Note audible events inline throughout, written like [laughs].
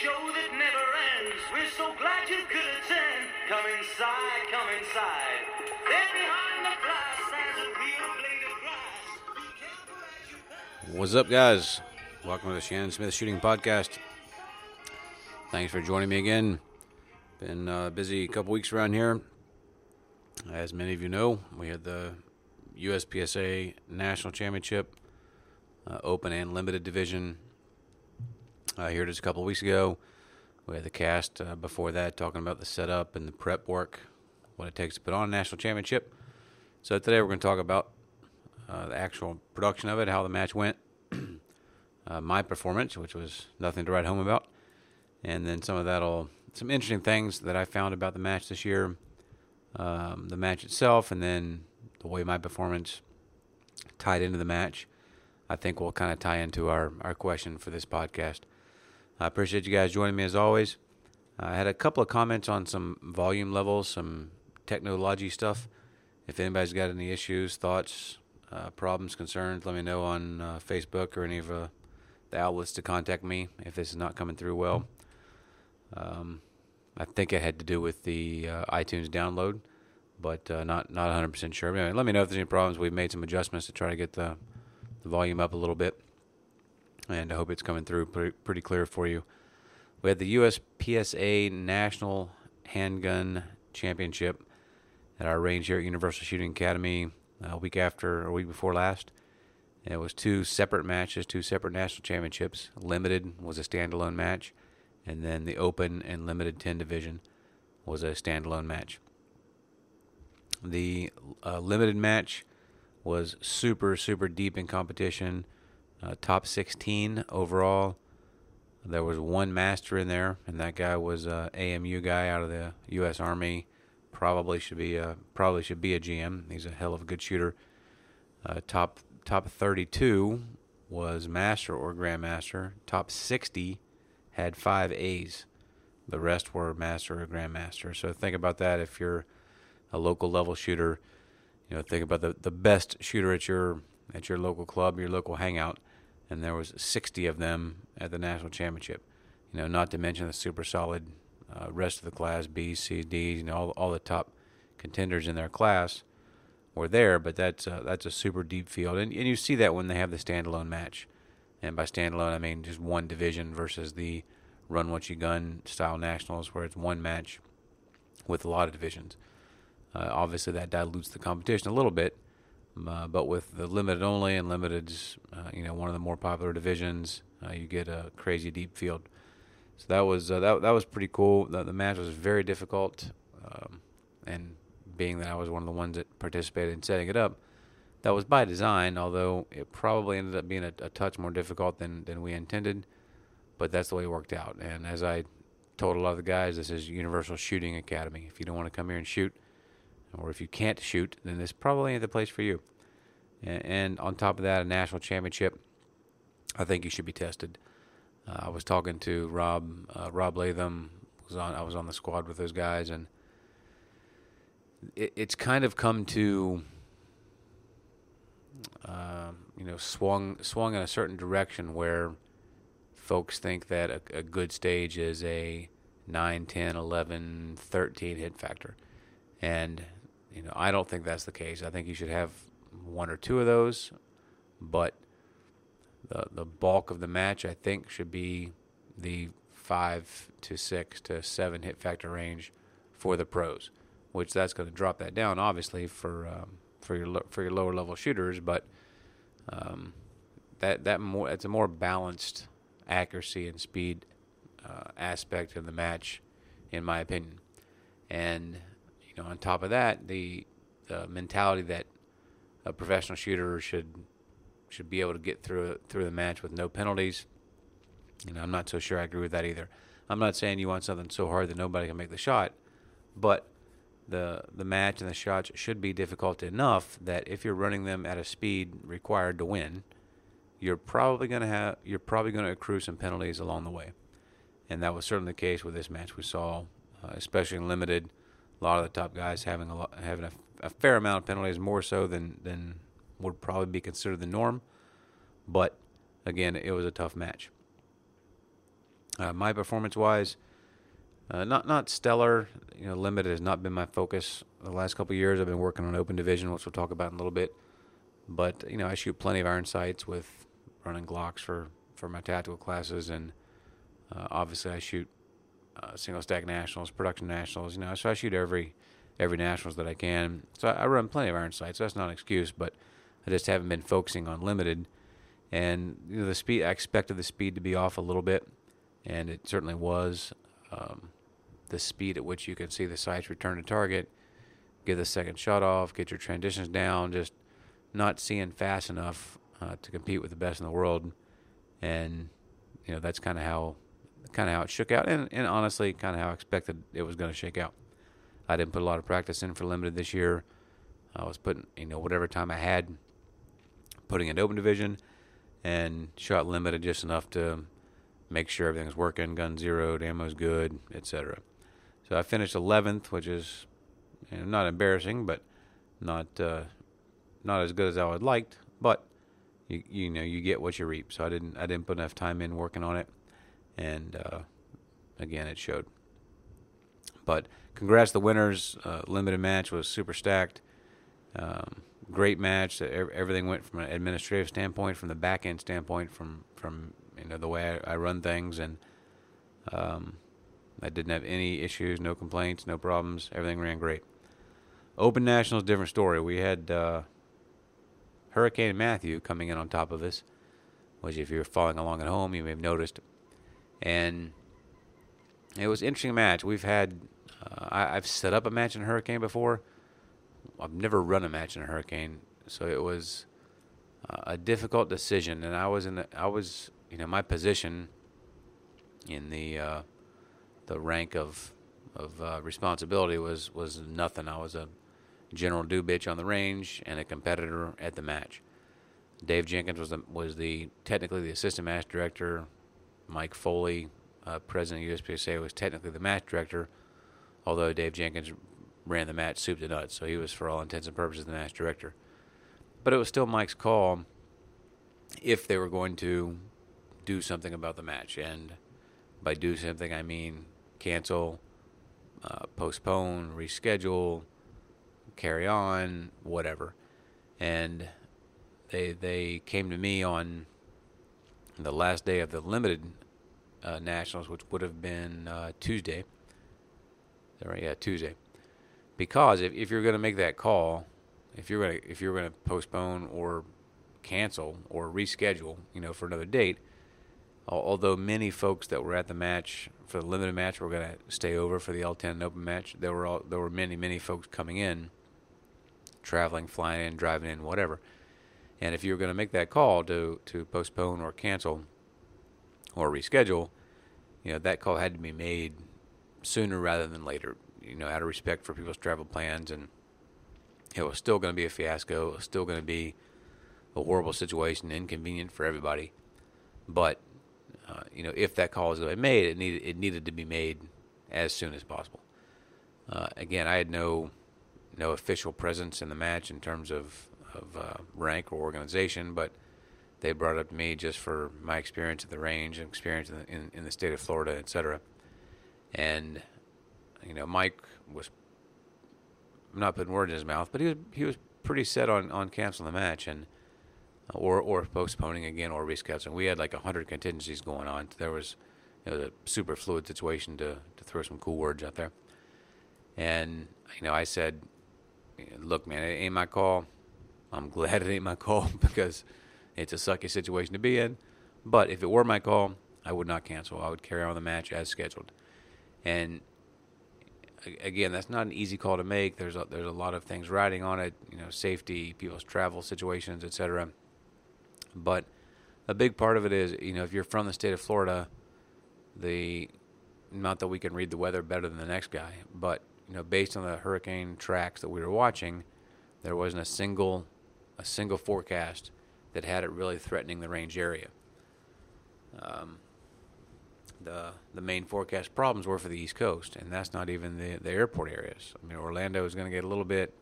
show that never ends. We're so glad you could attend. Come inside, come inside. There behind the glass a real blade of grass. What's up, guys? Welcome to the Shannon Smith Shooting Podcast. Thanks for joining me again. Been a busy couple weeks around here. As many of you know, we had the USPSA National Championship, uh, Open and Limited Division uh, here just a couple weeks ago. We had the cast uh, before that talking about the setup and the prep work, what it takes to put on a national championship. So today we're going to talk about uh, the actual production of it, how the match went, [clears throat] uh, my performance, which was nothing to write home about, and then some of that'll some interesting things that I found about the match this year, um, the match itself, and then the way my performance tied into the match. I think will kind of tie into our our question for this podcast. I appreciate you guys joining me as always. I had a couple of comments on some volume levels, some technology stuff. If anybody's got any issues, thoughts, uh, problems, concerns, let me know on uh, Facebook or any of uh, the outlets to contact me if this is not coming through well. Um, I think it had to do with the uh, iTunes download, but uh, not not 100% sure. Anyway, let me know if there's any problems. We've made some adjustments to try to get the, the volume up a little bit, and I hope it's coming through pretty, pretty clear for you. We had the USPSA National Handgun Championship at our range here at Universal Shooting Academy a week after or week before last. And it was two separate matches, two separate national championships. Limited was a standalone match, and then the Open and Limited 10 division was a standalone match. The uh, limited match was super, super deep in competition, uh, top 16 overall. There was one master in there, and that guy was a AMU guy out of the U.S. Army. Probably should be a probably should be a GM. He's a hell of a good shooter. Uh, top top 32 was master or grandmaster. Top 60 had five A's. The rest were master or grandmaster. So think about that if you're a local level shooter. You know, think about the, the best shooter at your at your local club, your local hangout, and there was 60 of them at the national championship. You know, not to mention the super solid uh, rest of the class, B, C, D. You know, all all the top contenders in their class were there, but that's a, that's a super deep field, and and you see that when they have the standalone match, and by standalone I mean just one division versus the run what you gun style nationals where it's one match with a lot of divisions. Uh, obviously, that dilutes the competition a little bit, uh, but with the limited only and limited's, uh, you know, one of the more popular divisions, uh, you get a crazy deep field. So that was uh, that that was pretty cool. The, the match was very difficult, um, and being that I was one of the ones that participated in setting it up, that was by design. Although it probably ended up being a, a touch more difficult than than we intended, but that's the way it worked out. And as I told a lot of the guys, this is Universal Shooting Academy. If you don't want to come here and shoot, or if you can't shoot, then this probably ain't the place for you. And, and on top of that, a national championship, I think you should be tested. Uh, I was talking to Rob uh, Rob Leatham. Was on I was on the squad with those guys, and it, it's kind of come to uh, you know swung swung in a certain direction where folks think that a, a good stage is a 9, 10, 11, 13 hit factor. And you know, I don't think that's the case. I think you should have one or two of those, but the the bulk of the match I think should be the five to six to seven hit factor range for the pros, which that's going to drop that down obviously for um, for your for your lower level shooters, but um, that that more it's a more balanced accuracy and speed uh, aspect of the match, in my opinion, and know on top of that the mentality that a professional shooter should should be able to get through through the match with no penalties. Know, I'm not so sure I agree with that either. I'm not saying you want something so hard that nobody can make the shot, but the the match and the shots should be difficult enough that if you're running them at a speed required to win, you're probably going to have you're probably going to accrue some penalties along the way. And that was certainly the case with this match. We saw, uh, especially in limited, a lot of the top guys having a lot, having a, a fair amount of penalties, more so than than would probably be considered the norm. But again, it was a tough match. Uh, my performance wise, uh, not not stellar. You know, limited has not been my focus the last couple years. I've been working on open division, which we'll talk about in a little bit. But you know, I shoot plenty of iron sights with running Glocks for for my tactical classes, and uh, obviously I shoot uh, single stack nationals, production nationals. You know, so I shoot every every nationals that I can. So I, I run plenty of iron sights. So that's not an excuse, but I just haven't been focusing on limited. And you know, the speed I expected the speed to be off a little bit, and it certainly was. Um, the speed at which you can see the sights return to target, get the second shot off, get your transitions down, just not seeing fast enough uh, to compete with the best in the world, and you know that's kind of how kind of how it shook out, and, and honestly, kind of how I expected it was going to shake out. I didn't put a lot of practice in for limited this year. I was putting you know whatever time I had, putting in open division, and shot limited just enough to make sure everything's working, gun zeroed, ammo's good, etc. So I finished 11th, which is you know, not embarrassing, but not uh, not as good as I would liked. But you you know you get what you reap. So I didn't I didn't put enough time in working on it, and uh, again it showed. But congrats to the winners. Uh, limited match was super stacked. Um, great match. Everything went from an administrative standpoint, from the back end standpoint, from from you know the way I, I run things, and um, I didn't have any issues, no complaints, no problems. Everything ran great. Open Nationals, different story. We had uh, Hurricane Matthew coming in on top of us, which if you're following along at home, you may have noticed. And it was an interesting match. We've had, uh, I, have set up a match in Hurricane before. I've never run a match in a Hurricane, so it was uh, a difficult decision. And I was in the, I was, you know, my position in the uh, the rank of of uh, responsibility was was nothing. I was a general do bitch on the range and a competitor at the match. Dave Jenkins was the was the technically the assistant match director. Mike Foley, uh, president of USPSA, was technically the match director, although Dave Jenkins ran the match soup to nuts, so he was for all intents and purposes the match director. But it was still Mike's call if they were going to do something about the match, and by do something I mean cancel, uh, postpone, reschedule, carry on, whatever. And they they came to me on the last day of the limited uh, nationals, which would have been uh, Tuesday. Right, yeah, Tuesday. Because if, if you're going to make that call, if you're going to if you're going to postpone or cancel or reschedule, you know, for another date, although many folks that were at the match for the limited match were going to stay over for the L10 Open match, there were all, there were many many folks coming in, traveling, flying in, driving in, whatever. And if you were going to make that call to to postpone or cancel or reschedule, you know that call had to be made sooner rather than later. You know, out of respect for people's travel plans, and it was still going to be a fiasco. It was still going to be a horrible situation, inconvenient for everybody. But uh, you know, if that call was going to be made, it needed it needed to be made as soon as possible. Uh, again, I had no no official presence in the match in terms of of uh, rank or organization, but they brought up to me just for my experience at the range and experience in the, in, in the state of Florida, et cetera. And you know, Mike was I'm not putting words in his mouth, but he was he was pretty set on on canceling the match and or or postponing again or rescheduling. We had like hundred contingencies going on. There was it was a super fluid situation to to throw some cool words out there. And you know, I said, "Look, man, it ain't my call. I'm glad it ain't my call [laughs] because it's a sucky situation to be in. But if it were my call, I would not cancel. I would carry on the match as scheduled. And again, that's not an easy call to make. There's a, there's a lot of things riding on it. You know, safety, people's travel situations, etc. But a big part of it is, you know, if you're from the state of Florida, the not that we can read the weather better than the next guy, but you know, based on the hurricane tracks that we were watching, there wasn't a single a single forecast that had it really threatening the range area. Um, the the main forecast problems were for the East Coast, and that's not even the the airport areas. I mean, Orlando is going to get a little bit,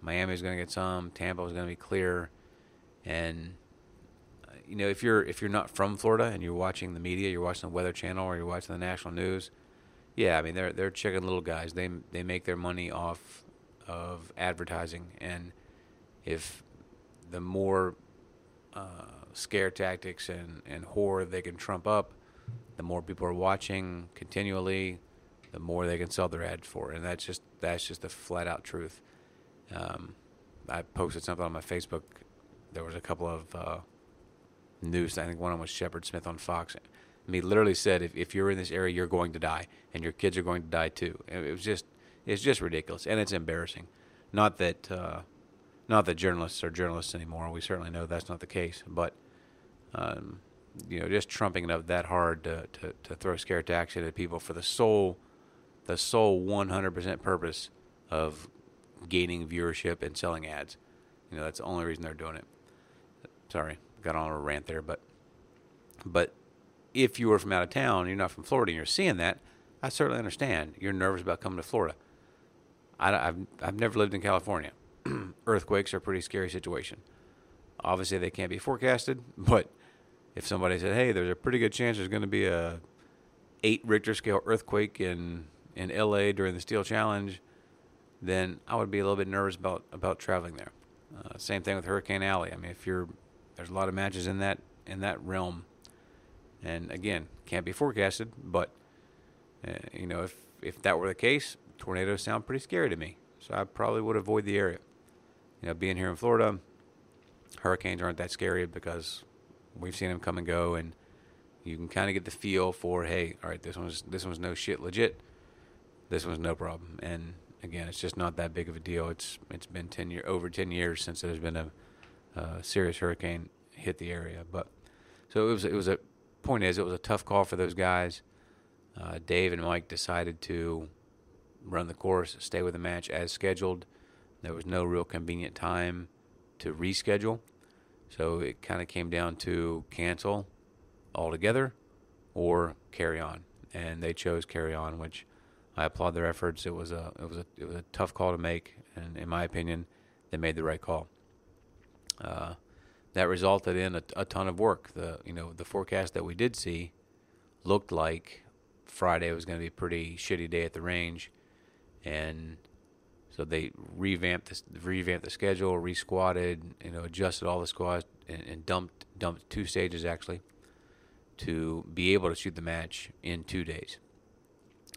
Miami is going to get some, Tampa is going to be clear, and you know, if you're if you're not from Florida and you're watching the media, you're watching the Weather Channel or you're watching the national news, yeah, I mean they're they're chicken little guys. They they make their money off of advertising, and if the more uh, scare tactics and and horror they can trump up, the more people are watching continually, the more they can sell their ads for, and that's just that's just the flat out truth. Um, I posted something on my Facebook. There was a couple of uh, news. I think one of them was Shepard Smith on Fox. He literally said, if, if you're in this area, you're going to die, and your kids are going to die too. It was just, it's just ridiculous, and it's embarrassing. Not that, uh, not that journalists are journalists anymore. We certainly know that's not the case, but, um, you know, just trumping it up that hard to, to, to throw scare tactics at people for the sole, the sole 100% purpose of gaining viewership and selling ads. You know, that's the only reason they're doing it. Sorry, got on a rant there, but but if you were from out of town, you're not from Florida, and you're seeing that, I certainly understand. You're nervous about coming to Florida. I, have I've never lived in California. [clears throat] Earthquakes are a pretty scary situation. Obviously, they can't be forecasted, [laughs] but if somebody said, "Hey, there's a pretty good chance there's going to be a eight Richter scale earthquake in in LA during the Steel Challenge," then I would be a little bit nervous about about traveling there. Uh, same thing with Hurricane Alley. I mean, if you're there's a lot of matches in that in that realm and again, can't be forecasted, but uh, you know, if if that were the case, tornadoes sound pretty scary to me. So I probably would avoid the area. You know, being here in Florida, hurricanes aren't that scary because we've seen them come and go, and you can kind of get the feel for, hey, all right, this one's this one's no shit legit. This one's no problem. And again, it's just not that big of a deal. It's it's been ten year over ten years since there's been a, a serious hurricane hit the area, but so it was it was a point is, it was a tough call for those guys. Uh, Dave and Mike decided to run the course, stay with the match as scheduled. There was no real convenient time to reschedule. So it kind of came down to cancel altogether or carry on. And they chose carry on, which I applaud their efforts. It was a it was a it was a tough call to make, and in my opinion, they made the right call. Uh, that resulted in a, a ton of work. The you know the forecast that we did see looked like Friday was going to be a pretty shitty day at the range, and so they revamped the revamped the schedule, resquadded, you know, adjusted all the squads, and, and dumped dumped two stages actually to be able to shoot the match in two days.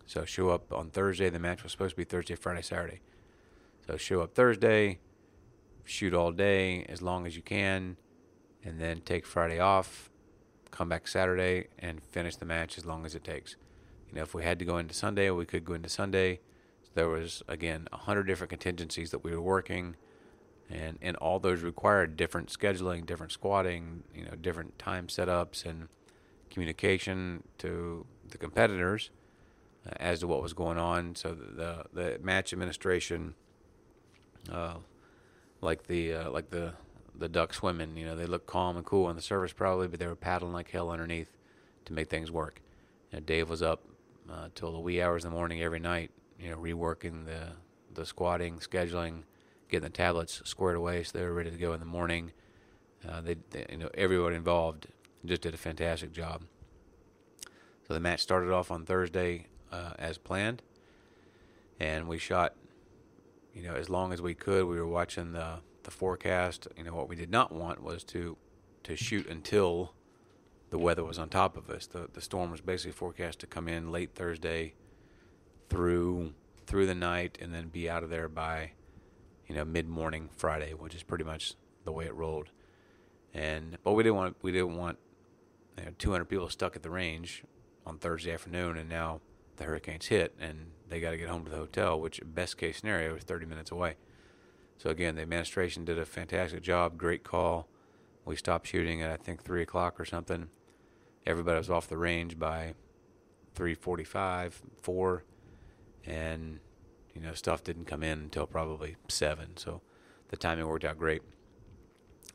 So show up on Thursday. The match was supposed to be Thursday, Friday, Saturday. So show up Thursday, shoot all day as long as you can, and then take Friday off, come back Saturday, and finish the match as long as it takes. You know, if we had to go into Sunday, we could go into Sunday. There was again a hundred different contingencies that we were working, and and all those required different scheduling, different squadding, you know, different time setups and communication to the competitors uh, as to what was going on. So the the, match administration, uh, like the uh, like the the duck swimming. You know, they looked calm and cool on the surface probably, but they were paddling like hell underneath to make things work. You know, Dave was up uh, till the wee hours in the morning every night. You know, reworking the the squadding, scheduling, getting the tablets squared away so they were ready to go in the morning. Uh, they, they, you know, everyone involved just did a fantastic job. So the match started off on Thursday uh, as planned, and we shot, you know, as long as we could. We were watching the the forecast. You know, what we did not want was to to shoot until the weather was on top of us. The the storm was basically forecast to come in late Thursday through through the night and then be out of there by you know mid morning Friday, which is pretty much the way it rolled. And but we didn't want we didn't want you know, 200 people stuck at the range on Thursday afternoon, and now the hurricanes hit and they got to get home to the hotel, which best case scenario is 30 minutes away. So again, the administration did a fantastic job. Great call. We stopped shooting at I think three o'clock or something. Everybody was off the range by three forty-five, four, and you know stuff didn't come in until probably seven. So the timing worked out great.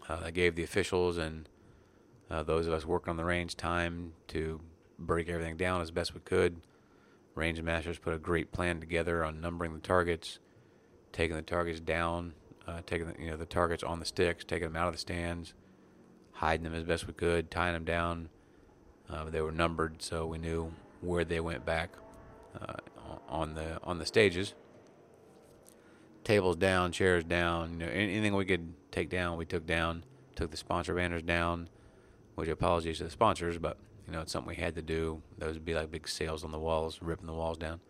Uh, I gave the officials and uh, those of us working on the range time to break everything down as best we could. Range masters put a great plan together on numbering the targets, taking the targets down, uh, taking the, you know the targets on the sticks, taking them out of the stands, hiding them as best we could, tying them down. Uh, they were numbered, so we knew where they went back uh, on the on the stages. Tables down, chairs down, you know, anything we could take down, we took down. Took the sponsor banners down, which apologies to the sponsors, but you know it's something we had to do. Those would be like big sails on the walls, ripping the walls down,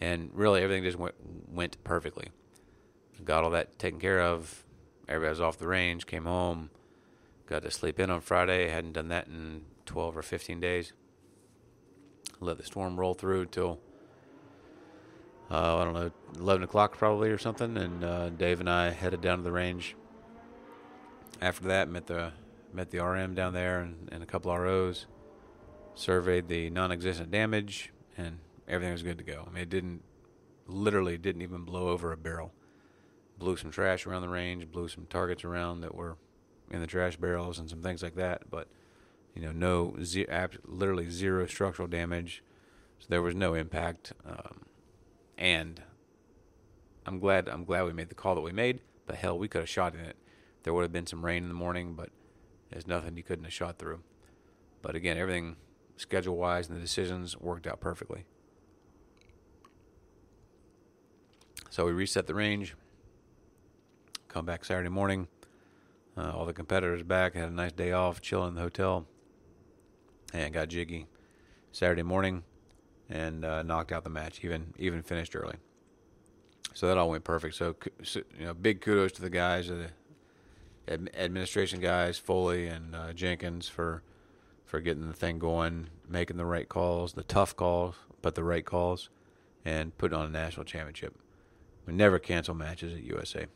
and really everything just went went perfectly. Got all that taken care of. Everybody was off the range, came home, got to sleep in on Friday. Hadn't done that in 12 or 15 days. Let the storm roll through till uh, I don't know, 11 o'clock probably or something. And uh, Dave and I headed down to the range. After that, met the met the RM down there and, and a couple ROs. Surveyed the non-existent damage, and everything was good to go. I mean, it didn't literally didn't even blow over a barrel. Blew some trash around the range, blew some targets around that were in the trash barrels and some things like that. But you know, no, ze- literally zero structural damage. So there was no impact. Um, and I'm glad I'm glad we made the call that we made. But hell, we could have shot in it. There would have been some rain in the morning, but there's nothing you couldn't have shot through. But again, everything schedule wise and the decisions worked out perfectly. So we reset the range. Come back Saturday morning. Uh, all the competitors back. Had a nice day off, chilling in the hotel, and got jiggy Saturday morning, and uh, knocked out the match. Even even finished early. So that all went perfect. So, so you know, big kudos to the guys, uh, the ad- administration guys, Foley and uh, Jenkins for for getting the thing going, making the right calls, the tough calls, but the right calls, and putting on a national championship. We never cancel matches at USA.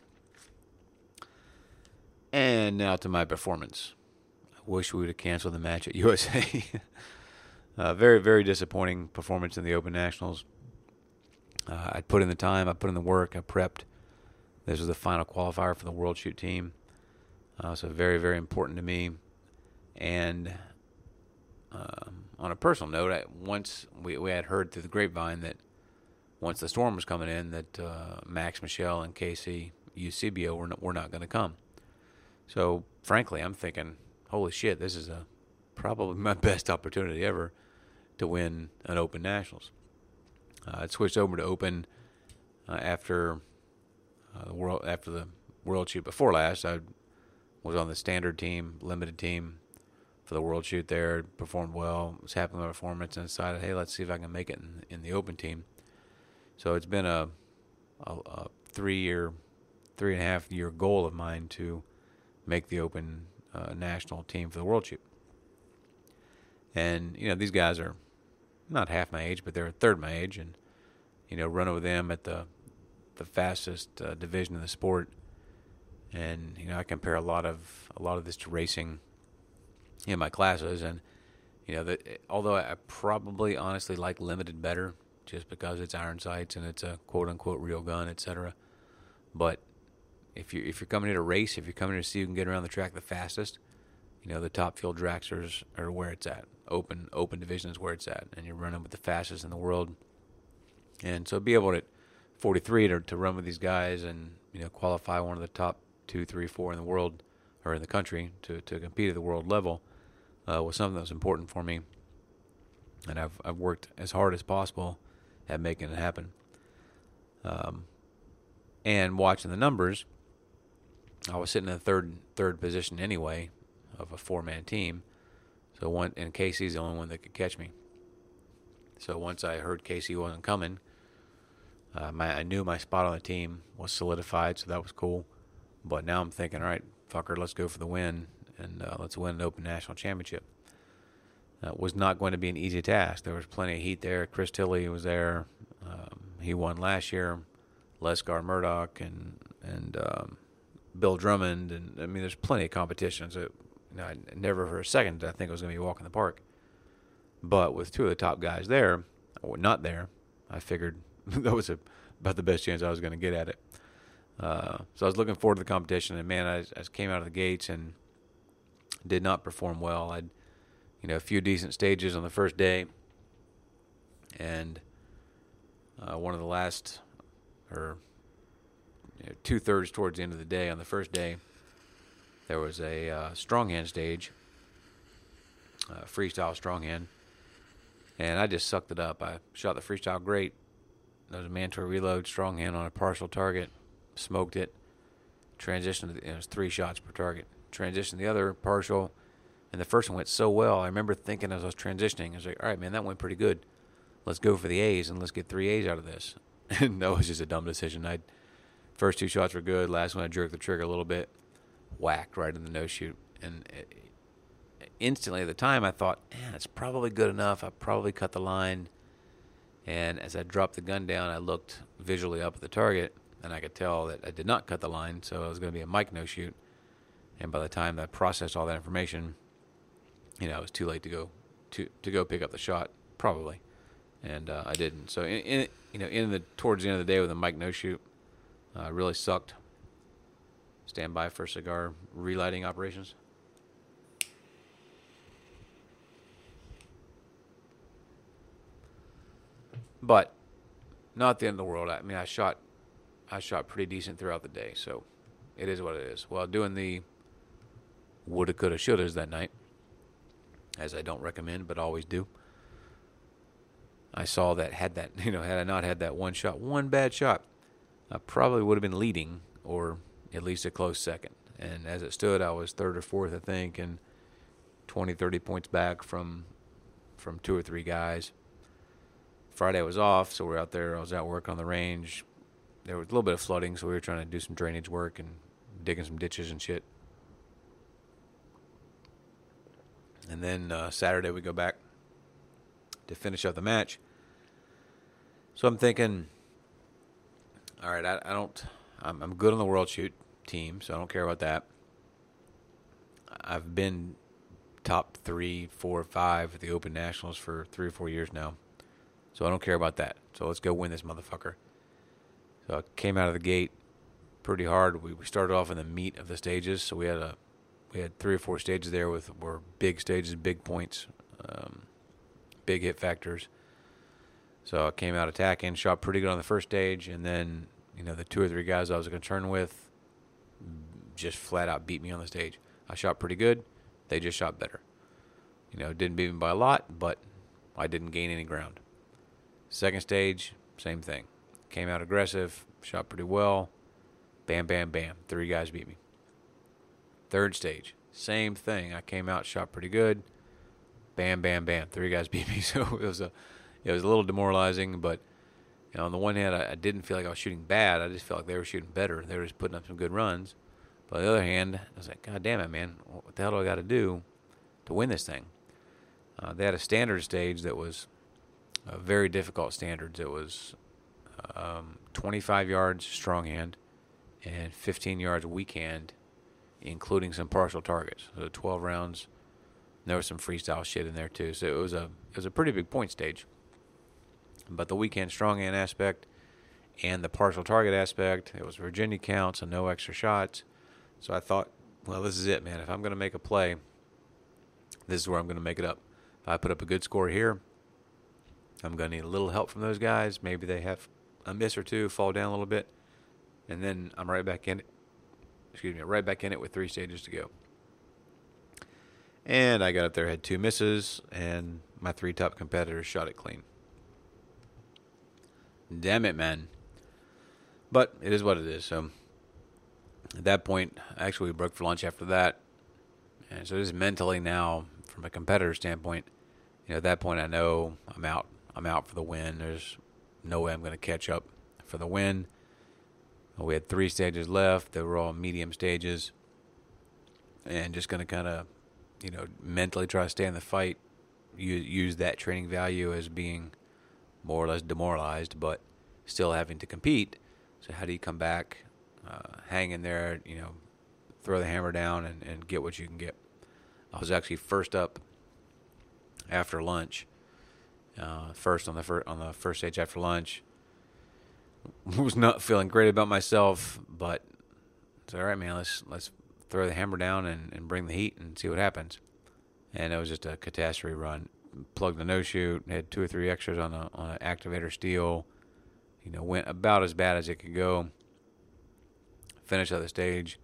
And now to my performance. I wish we would have canceled the match at [laughs] USA. Uh, very, very disappointing performance in the Open Nationals. Uh, I put in the time, I put in the work, I prepped. This was the final qualifier for the World Shoot team. Uh, so very, very important to me. And um, on a personal note, I, once we, we had heard through the grapevine that once the storm was coming in, that uh, Max Michel, and KC Eusebio were not, were not going to come. So frankly, I'm thinking, holy shit, this is a probably [laughs] my best opportunity ever to win an Open Nationals. Uh, I switched over to Open uh, after uh, the world after the World Shoot before last. I was on the standard team, limited team for the World Shoot there. Performed well. Was happy with my performance and decided, hey, let's see if I can make it in, in the Open team. So it's been a, a, a three year, three and a half year goal of mine to make the Open uh, national team for the World Shoot. And you know these guys are not half my age, but they're a third my age, and you know running with them at the the fastest uh, division of the sport. And you know I compare a lot of a lot of this to racing in my classes, and you know that although I probably honestly like limited better, just because it's iron sights and it's a quote unquote real gun, etc. But if you if you're coming here to race, if you're coming here to see who can get around the track the fastest, you know the top fuel dragsters are where it's at. Open open division is where it's at, and you're running with the fastest in the world. And so be able to, 43 to to run with these guys and you know qualify one of the top two, three, four in the world or in the country to to compete at the world level uh, was something that was important for me. And I've I've worked as hard as possible at making it happen. Um, and watching the numbers, I was sitting in the third third position anyway of a four man team. So one and KC's the only one that could catch me. So once I heard KC wasn't coming, uh, my, I knew my spot on the team was solidified, so that was cool. But now I'm thinking, all right, fucker, let's go for the win and uh, let's win an Open National Championship. That was not going to be an easy task. There was plenty of heat there. Chris Tilley was there. Um, he won last year. Lesgar Murdock and and um, Bill Drummond, and I mean, there's plenty of competition. So, know, I never for a second did I think it was going to be a walk in the park. But with two of the top guys there, or not there, I figured [laughs] that was a, about the best chance I was going to get at it. Uh, so I was looking forward to the competition, and man, I, I came out of the gates and did not perform well. I'd, you know, a few decent stages on the first day, and uh, one of the last, or you know, two thirds towards the end of the day on the first day, there was a uh, strong hand stage, freestyle strong hand, and I just sucked it up. I shot the freestyle great. There was a mandatory reload, strong hand on a partial target, smoked it. Transitioned, the, it was three shots per target. Transitioned the other partial, and the first one went so well. I remember thinking as I was transitioning, I was like, all right, man, that went pretty good. Let's go for the A's and let's get three A's out of this. [laughs] And that was just a dumb decision. I first two shots were good. Last one I jerked the trigger a little bit, whacked right in the no shoot, and it, instantly at the time I thought, man, it's probably good enough. I probably cut the line. And as I dropped the gun down, I looked visually up at the target, and I could tell that I did not cut the line, so it was going to be a mic no shoot. And by the time I processed all that information, you know, it was too late to go to to go pick up the shot, probably, and uh, I didn't. So in, in you know in the towards the end of the day with a mic no shoot, uh, really sucked. Stand by for cigar relighting operations. But not the end of the world. I mean, I shot, I shot pretty decent throughout the day, so it is what it is. Well, doing the woulda, coulda, shouldas that night, as I don't recommend, but always do. I saw that had that [laughs] you know had I not had that one shot, one bad shot, I probably would have been leading or at least a close second. And as it stood, I was third or fourth, I think, and 20, 30 points back from from two or three guys. Friday was off, so we are out there. I was out working on the range. There was a little bit of flooding, so we were trying to do some drainage work and digging some ditches and shit. And then uh, Saturday we go back to finish up the match. So I'm thinking, all right, I, I don't, I'm, I'm good on the world shoot team, so I don't care about that. I've been top three, four, five at the Open Nationals for three or four years now, so I don't care about that. So let's go win this motherfucker. So I came out of the gate pretty hard. We, we started off in the meat of the stages, so we had a we had three or four stages there with were big stages, big points, um, big hit factors. So I came out attacking, shot pretty good on the first stage, and then you know the two or three guys I was concerned with just flat out beat me on the stage. I shot pretty good, they just shot better. You know, didn't beat me by a lot, but I didn't gain any ground. Second stage, same thing. Came out aggressive, shot pretty well. Bam, bam, bam. Three guys beat me. Third stage, same thing. I came out, shot pretty good. Bam, bam, bam. Three guys [laughs] beat me. So it was a, it was a little demoralizing. But on the one hand, I, I didn't feel like I was shooting bad. I just felt like they were shooting better. They were just putting up some good runs. But on the other hand, I was like, God damn it, man! What the hell do I got to do to win this thing? Uh, they had a standard stage that was very difficult standards. It was um, 25 yards strong hand and 15 yards weak hand including some partial targets. So 12 rounds. There was some freestyle shit in there too. So it was a it was a pretty big point stage. But the weekend strong hand aspect and the partial target aspect, it was Virginia counts and no extra shots. So I thought, well, this is it, man. If I'm going to make a play, this is where I'm going to make it up. If I put up a good score here, I'm going to need a little help from those guys. Maybe they have a miss or two, fall down a little bit, and then I'm right back in it excuse me, right back in it with three stages to go. And I got up there, had two misses, and my three top competitors shot it clean. Damn it, man. But it is what it is. So at that point, actually, we broke for lunch after that. And so just mentally now, from a competitor standpoint, you know, at that point, I know I'm out. I'm out for the win. There's no way I'm going to catch up for the win. We had three stages left. They were all medium stages. And just going to kind of, you know, mentally try to stay in the fight. Use, use that training value as being more or less demoralized, but still having to compete. So how do you come back, uh, hang in there, you know, throw the hammer down and, and get what you can get? I was actually first up after lunch. Uh, first on the fir- on the first stage after lunch, [laughs] was not feeling great about myself, but it's all right, man. Let's let's throw the hammer down and, and bring the heat and see what happens. And it was just a catastrophe run. Plugged the no shoot, had two or three extras on a on an activator steel. You know, went about as bad as it could go. Finished out the stage.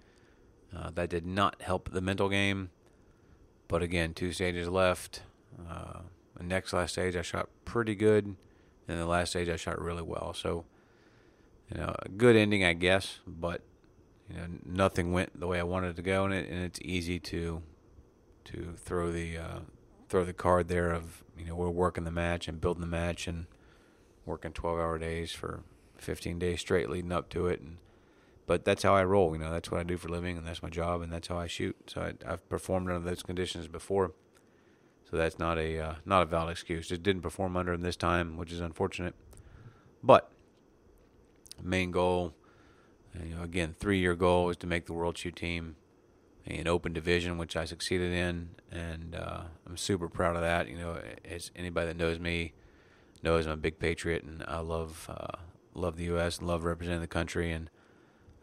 Uh, that did not help the mental game. But again, two stages left. Uh, the next last stage, I shot pretty good. And the last stage, I shot really well. So, you know, a good ending, I guess. But you know, nothing went the way I wanted to go, and it and it's easy to to throw the uh, throw the card there of you know we're working the match and building the match and working 12 hour days for 15 days straight leading up to it. And but that's how I roll you know that's what I do for living and that's my job and that's how I shoot. So I, have performed under those conditions before. So that's not a uh, not a valid excuse. Just didn't perform under them this time which is unfortunate. But main goal you know again three year goal is to make the world shoot team an open division, which I succeeded in, and uh, I'm super proud of that. You know, as anybody that knows me knows, I'm a big patriot, and I love uh, love the U.S. and love representing the country. And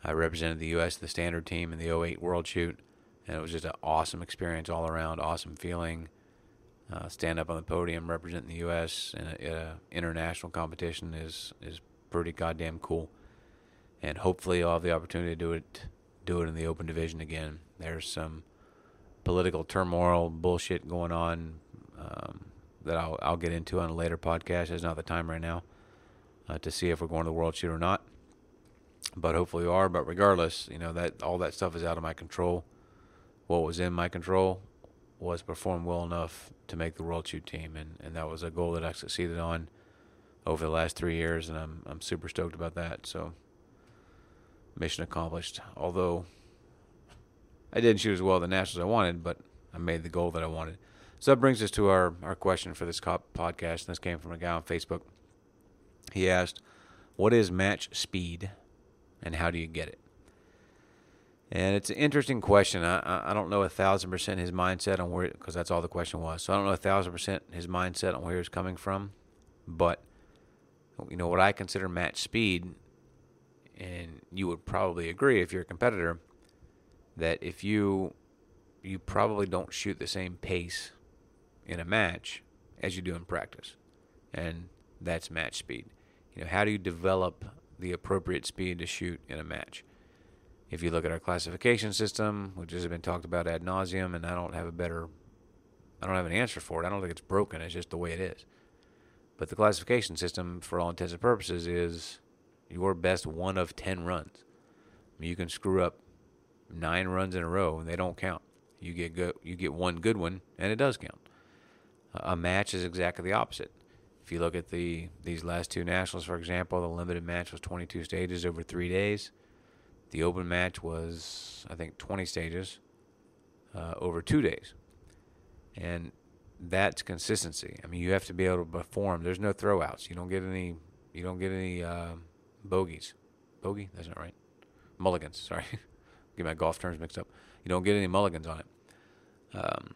I represented the U.S. the standard team in the 08 World Shoot, and it was just an awesome experience all around, awesome feeling. Uh, stand up on the podium representing the U.S. in an international competition is is pretty goddamn cool, and hopefully I'll have the opportunity to do it do it in the open division again. There's some political turmoil bullshit going on um, that I'll, I'll get into on a later podcast. It's not the time right now uh, to see if we're going to the World Shoot or not. But hopefully we are. But regardless, you know that all that stuff is out of my control. What was in my control was perform well enough to make the World Shoot team, and, and that was a goal that I succeeded on over the last three years, and I'm I'm super stoked about that. So mission accomplished. Although I didn't shoot as well at the Nationals I wanted, but I made the goal that I wanted. So that brings us to our, our question for this cop podcast. And this came from a guy on Facebook. He asked, What is match speed and how do you get it? And it's an interesting question. I, I don't know a thousand percent his mindset on where, because that's all the question was. So I don't know a thousand percent his mindset on where he's coming from. But, you know, what I consider match speed, and you would probably agree if you're a competitor, that if you you probably don't shoot the same pace in a match as you do in practice, and that's match speed. You know, how do you develop the appropriate speed to shoot in a match? If you look at our classification system, which has been talked about ad nauseum, and I don't have a better, I don't have an answer for it. I don't think it's broken. It's just the way it is. But the classification system, for all intents and purposes, is your best one of ten runs. I mean, you can screw up nine runs in a row, and they don't count. You get go, you get one good one, and it does count. A match is exactly the opposite. If you look at the these last two nationals, for example, the limited match was 22 stages over three days. The open match was, I think, 20 stages uh, over two days, and that's consistency. I mean, you have to be able to perform. There's no throwouts. You don't get any. You don't get any uh, bogeys. Bogey? That's not right. Mulligans. Sorry. [laughs] get my golf terms mixed up. You don't get any mulligans on it. Um,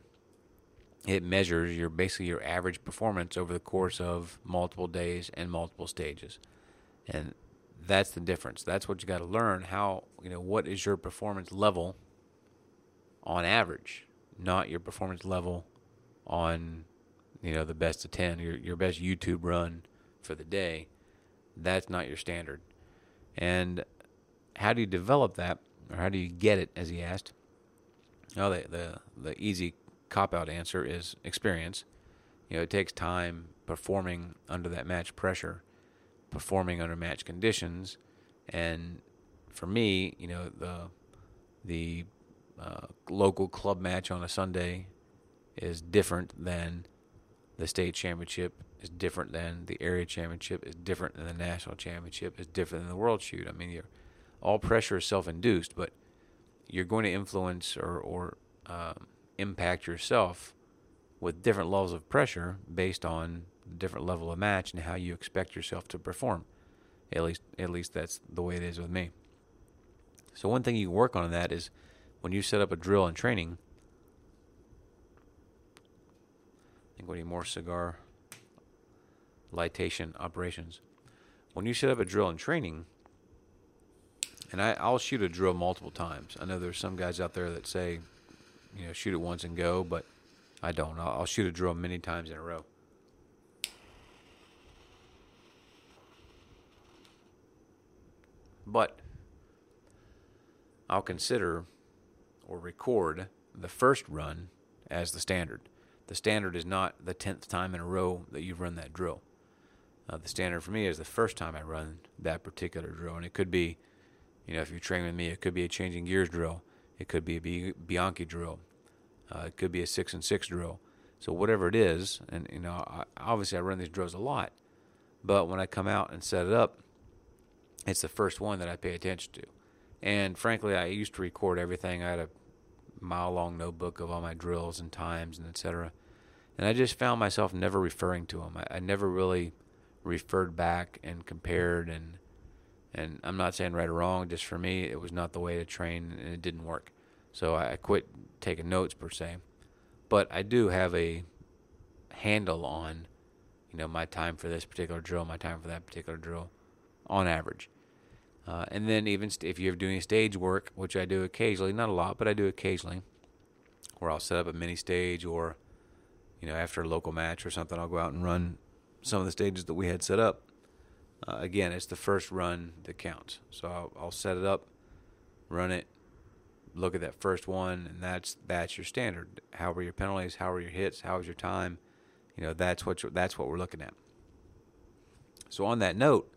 it measures your basically your average performance over the course of multiple days and multiple stages, and that's the difference. That's what you got to learn. How you know what is your performance level on average, not your performance level on you know the best of ten, your your best YouTube run for the day. That's not your standard. And how do you develop that? or how do you get it, as he asked? Oh, the the, the easy cop out answer is experience. You know, it takes time performing under that match pressure, performing under match conditions, and for me, you know, the the uh, local club match on a Sunday is different than the state championship is different than the area championship is different than the national championship is different than the world shoot. I mean, you're all pressure is self-induced, but you're going to influence or, or um, impact yourself with different levels of pressure based on different level of match and how you expect yourself to perform. At least, at least that's the way it is with me. So one thing you can work on in that is when you set up a drill and training. I think what need more cigar lightation operations. When you set up a drill in training, and I, I'll shoot a drill multiple times. I know there's some guys out there that say, you know, shoot it once and go, but I don't. I'll, I'll shoot a drill many times in a row. But I'll consider or record the first run as the standard. The standard is not the tenth time in a row that you've run that drill. Uh, the standard for me is the first time I run that particular drill, and it could be, you know, if you train with me, it could be a changing gears drill, it could be a Bianchi drill, uh, it could be a six and six drill. So whatever it is, and you know, I, obviously I run these drills a lot, but when I come out and set it up, it's the first one that I pay attention to. And frankly, I used to record everything. I had a mile long notebook of all my drills and times and etc. And I just found myself never referring to them. I, I never really referred back and compared and and I'm not saying right or wrong. Just for me, it was not the way to train, and it didn't work. So I quit taking notes per se. But I do have a handle on, you know, my time for this particular drill, my time for that particular drill, on average. Uh, and then even st- if you're doing stage work, which I do occasionally, not a lot, but I do occasionally, where I'll set up a mini stage or, you know, after a local match or something, I'll go out and run some of the stages that we had set up. Uh, again, it's the first run that counts. So I'll, I'll set it up, run it, look at that first one, and that's that's your standard. How were your penalties? How were your hits? How was your time? You know, that's what that's what we're looking at. So on that note,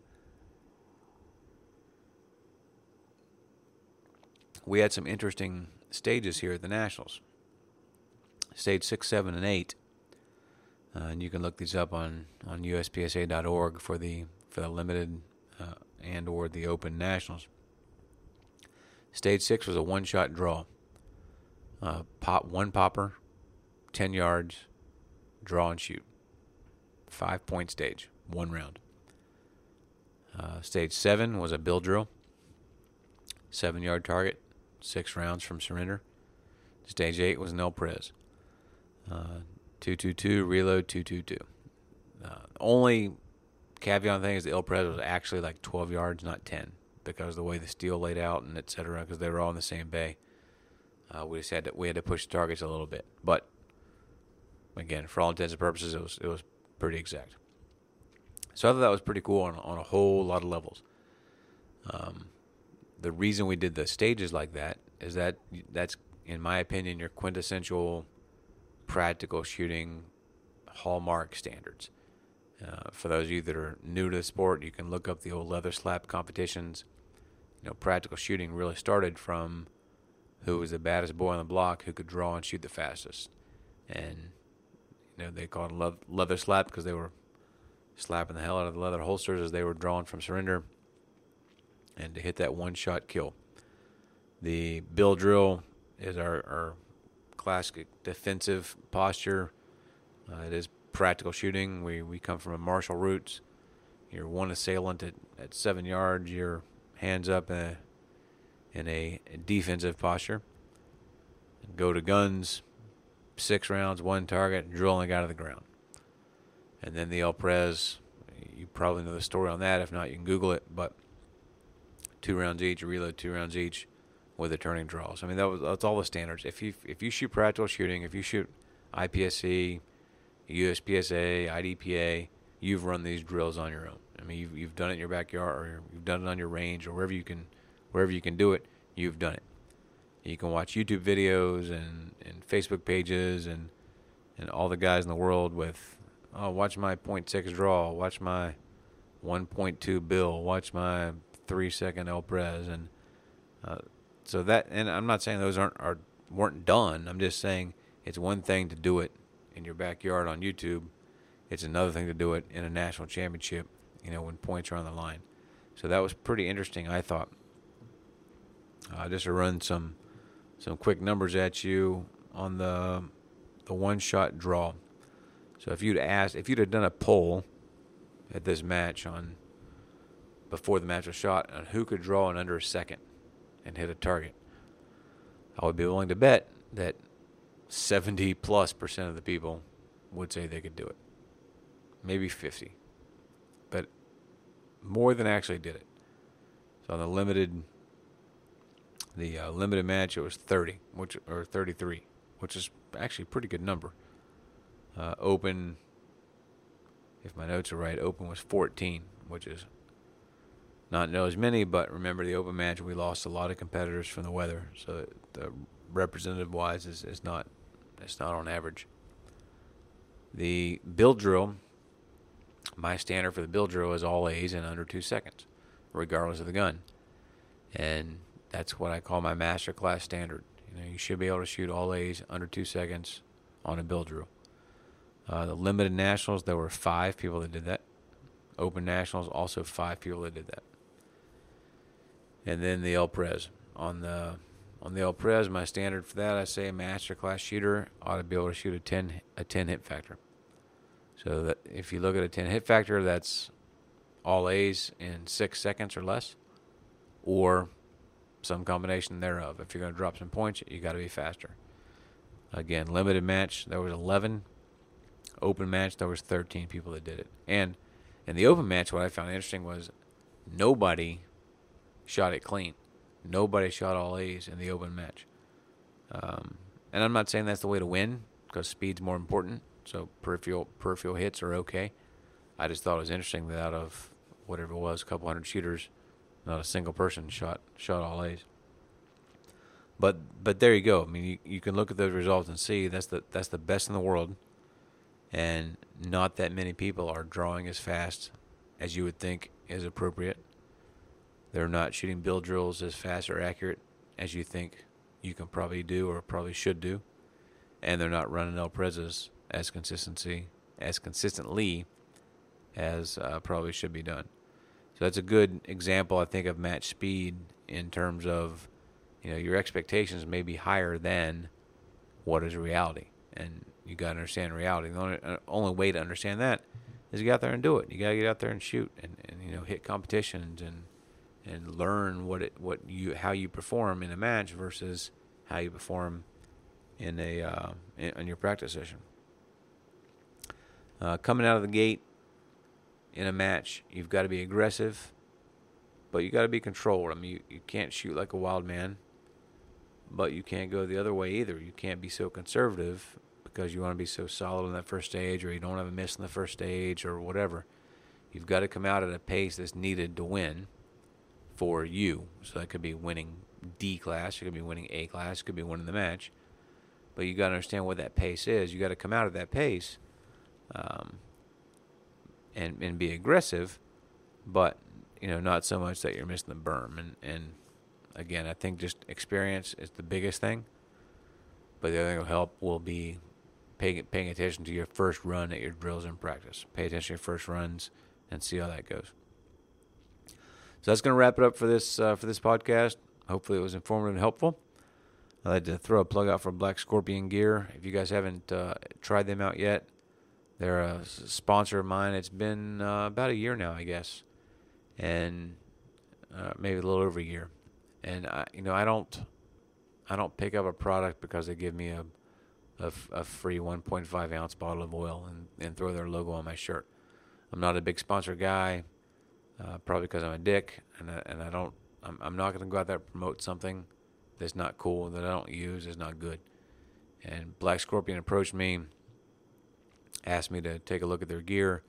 we had some interesting stages here at the Nationals. Stage six, seven, and eight, uh, and you can look these up on on USPSA.org for the for the limited uh, and or the open nationals. Stage six was a one-shot draw. Uh, pop one popper, ten yards, draw and shoot. Five-point stage, one round. Uh, stage seven was a bill drill. Seven-yard target, six rounds from surrender. Stage eight was an El Pres. Uh, 222, reload 222. Uh, only caveat thing is the El Pres was actually like 12 yards, not 10 because the way the steel laid out and et cetera, because they were all in the same bay. Uh, we just had to we had to push the targets a little bit, but again, for all intents and purposes, it was it was pretty exact. So I thought that was pretty cool on on a whole lot of levels. Um, the reason we did the stages like that is that that's in my opinion your quintessential practical shooting hallmark standards. Uh, for those of you that are new to the sport, you can look up the old leather slap competitions you know, practical shooting really started from who was the baddest boy on the block who could draw and shoot the fastest. And, you know, they called it leather slap because they were slapping the hell out of the leather holsters as they were drawn from surrender and to hit that one shot kill. The bill drill is our, our classic defensive posture. Uh, it is practical shooting. We, we come from a martial roots. You're one assailant at, at seven yards. You're hands up in a, in a defensive posture. Go to guns, six rounds, one target, drilling out of the ground. And then the El Pres, you probably know the story on that. If not, you can Google it. But two rounds each, reload two rounds each with the turning draws. I mean, that was that's all the standards. If you if you shoot practical shooting, if you shoot IPSC, USPSA, IDPA, you've run these drills on your own. I mean, you've, you've done it in your backyard, or you've done it on your range, or wherever you can, wherever you can do it. You've done it. You can watch YouTube videos and, and Facebook pages and and all the guys in the world with, oh, watch my .6 draw, watch my 1.2 bill, watch my three second El Pres, and uh, so that. And I'm not saying those aren't are weren't done. I'm just saying it's one thing to do it in your backyard on YouTube. It's another thing to do it in a national championship you know, when points are on the line. So that was pretty interesting, I thought. Uh, just to run some some quick numbers at you on the the one shot draw. So if you'd asked, if you'd have done a poll at this match on before the match was shot on who could draw in under a second and hit a target, I would be willing to bet that 70 plus percent of the people would say they could do it. Maybe 50 But more than actually did it. So on the limited, the uh, limited match, it was 30, which or 33, which is actually a pretty good number. Uh, open, if my notes are right, open was 14, which is not know as many, but remember the open match, we lost a lot of competitors from the weather. So the representative wise is, is not it's not on average. The bill drill, my standard for the bill drill is all A's in under two seconds, regardless of the gun, and that's what I call my master class standard. You know, you should be able to shoot all A's under two seconds on a bill drill. Uh, the limited nationals, there were five people that did that. Open nationals, also five people that did that. And then the El Pres on the on the El Pres, my standard for that, I say a master class shooter ought to be able to shoot a ten a ten hit factor. So that if you look at a ten hit factor, that's all A's in six seconds or less, or some combination thereof. If you're going to drop some points, you got to be faster. Again, limited match, there was 11. Open match, there was 13 people that did it. And in the open match, what I found interesting was nobody shot it clean. Nobody shot all A's in the open match. Um, and I'm not saying that's the way to win because speed's more important. So peripheral peripheral hits are okay. I just thought it was interesting that out of whatever it was, a couple hundred shooters, not a single person shot shot all A's. But but there you go. I mean, you, you can look at those results and see that's the that's the best in the world, and not that many people are drawing as fast as you would think is appropriate. They're not shooting bill drills as fast or accurate as you think you can probably do or probably should do, and they're not running El Prezes as consistency as consistently as uh, probably should be done. So that's a good example, I think, of match speed in terms of you know your expectations may be higher than what is reality, and you got to understand reality. The only, uh, only way to understand that is get out there and do it. You got to get out there and shoot, and, and you know hit competitions and and learn what it what you how you perform in a match versus how you perform in a uh, in, in your practice session. Uh, coming out of the gate in a match, you've got to be aggressive, but you got to be controlled. I mean, you, you can't shoot like a wild man, but you can't go the other way either. You can't be so conservative because you want to be so solid in that first stage, or you don't have a miss in the first stage, or whatever. You've got to come out at a pace that's needed to win for you. So that could be winning D class, it could be winning A class, it could be winning the match. But you got to understand what that pace is. You got to come out of that pace, um, and and be aggressive, but you know not so much that you're missing the berm. And and again, I think just experience is the biggest thing. But the other thing will help will be paying paying attention to your first run at your drills in practice. Pay attention to your first runs and see how that goes. So that's going to wrap it up for this uh, for this podcast. Hopefully, it was informative and helpful. I'd like to throw a plug out for Black Scorpion Gear. If you guys haven't uh, tried them out yet, they're a sponsor of mine. It's been uh, about a year now, I guess, and uh, maybe a little over a year. And I, you know, I don't, I don't pick up a product because they give me a, a, a free 1.5 ounce bottle of oil and, and throw their logo on my shirt. I'm not a big sponsor guy, uh, probably because I'm a dick, and I, and I don't. I'm, I'm not going to go out there and promote something that's not cool that I don't use is not good. And Black Scorpion approached me, asked me to take a look at their gear,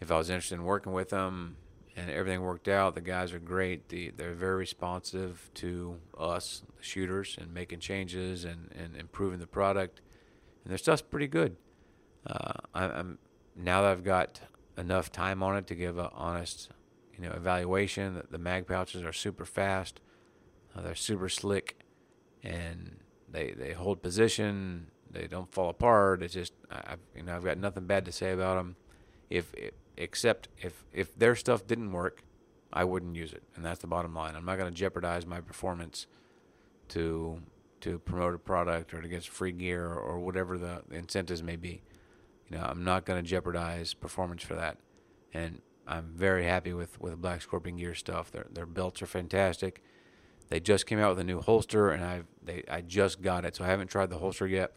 if I was interested in working with them, and everything worked out. The guys are great. The, they're very responsive to us, the shooters, and making changes and, and improving the product. And their stuff's pretty good. Uh, I, I'm now that I've got enough time on it to give an honest, you know, evaluation. That the mag pouches are super fast, uh, they're super slick, and they they hold position. They don't fall apart. It's just I, you know I've got nothing bad to say about them. If except if if their stuff didn't work, I wouldn't use it, and that's the bottom line. I'm not going to jeopardize my performance to to promote a product or to get free gear or whatever the incentives may be. You know, I'm not going to jeopardize performance for that, and I'm very happy with with Black Scorpion gear stuff. Their their belts are fantastic. They just came out with a new holster, and I they I just got it, so I haven't tried the holster yet.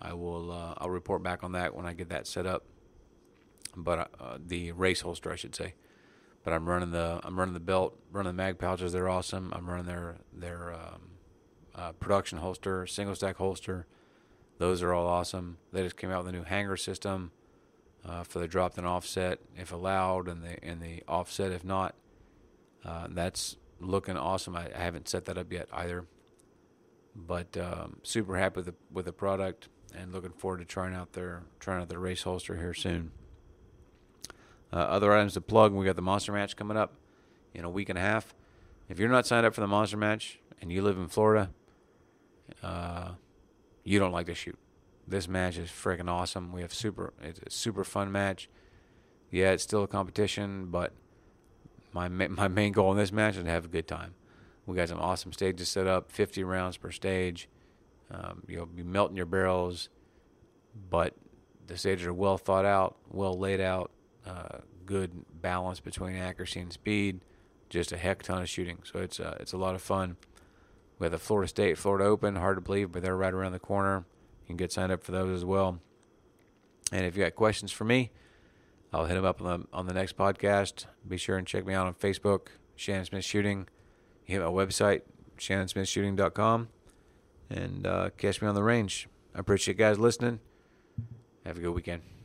I will uh, I'll report back on that when I get that set up. But uh, the race holster, I should say. But I'm running the I'm running the belt, running the mag pouches. They're awesome. I'm running their their um, uh, production holster, single stack holster. Those are all awesome. They just came out with a new hanger system uh, for the dropped and offset, if allowed, and the and the offset if not. Uh, that's looking awesome. I, I, haven't set that up yet either, but um, super happy with the with the product and looking forward to trying out their trying out their race holster here soon. Uh, other items to plug: we got the monster match coming up in a week and a half. If you're not signed up for the monster match and you live in Florida, uh, you don't like to shoot. This match is freaking awesome. We have super it's a super fun match. Yeah, it's still a competition, but my [laughs] my main goal in this match is to have a good time. We got some awesome stages set up, 50 rounds per stage. Um, you'll be melting your barrels, but the stages are well thought out, well laid out, uh, good balance between accuracy and speed. Just a heck ton of shooting, so it's uh, it's a lot of fun. We have the Florida State, Florida Open. Hard to believe, but they're right around the corner. You can get signed up for those as well. And if you got questions for me, I'll hit them up on the on the next podcast. Be sure and check me out on Facebook, Shannon Smith Shooting. You hit my website, shannonsmithshooting.com, and uh, catch me on the range. I appreciate you guys listening. Have a good weekend.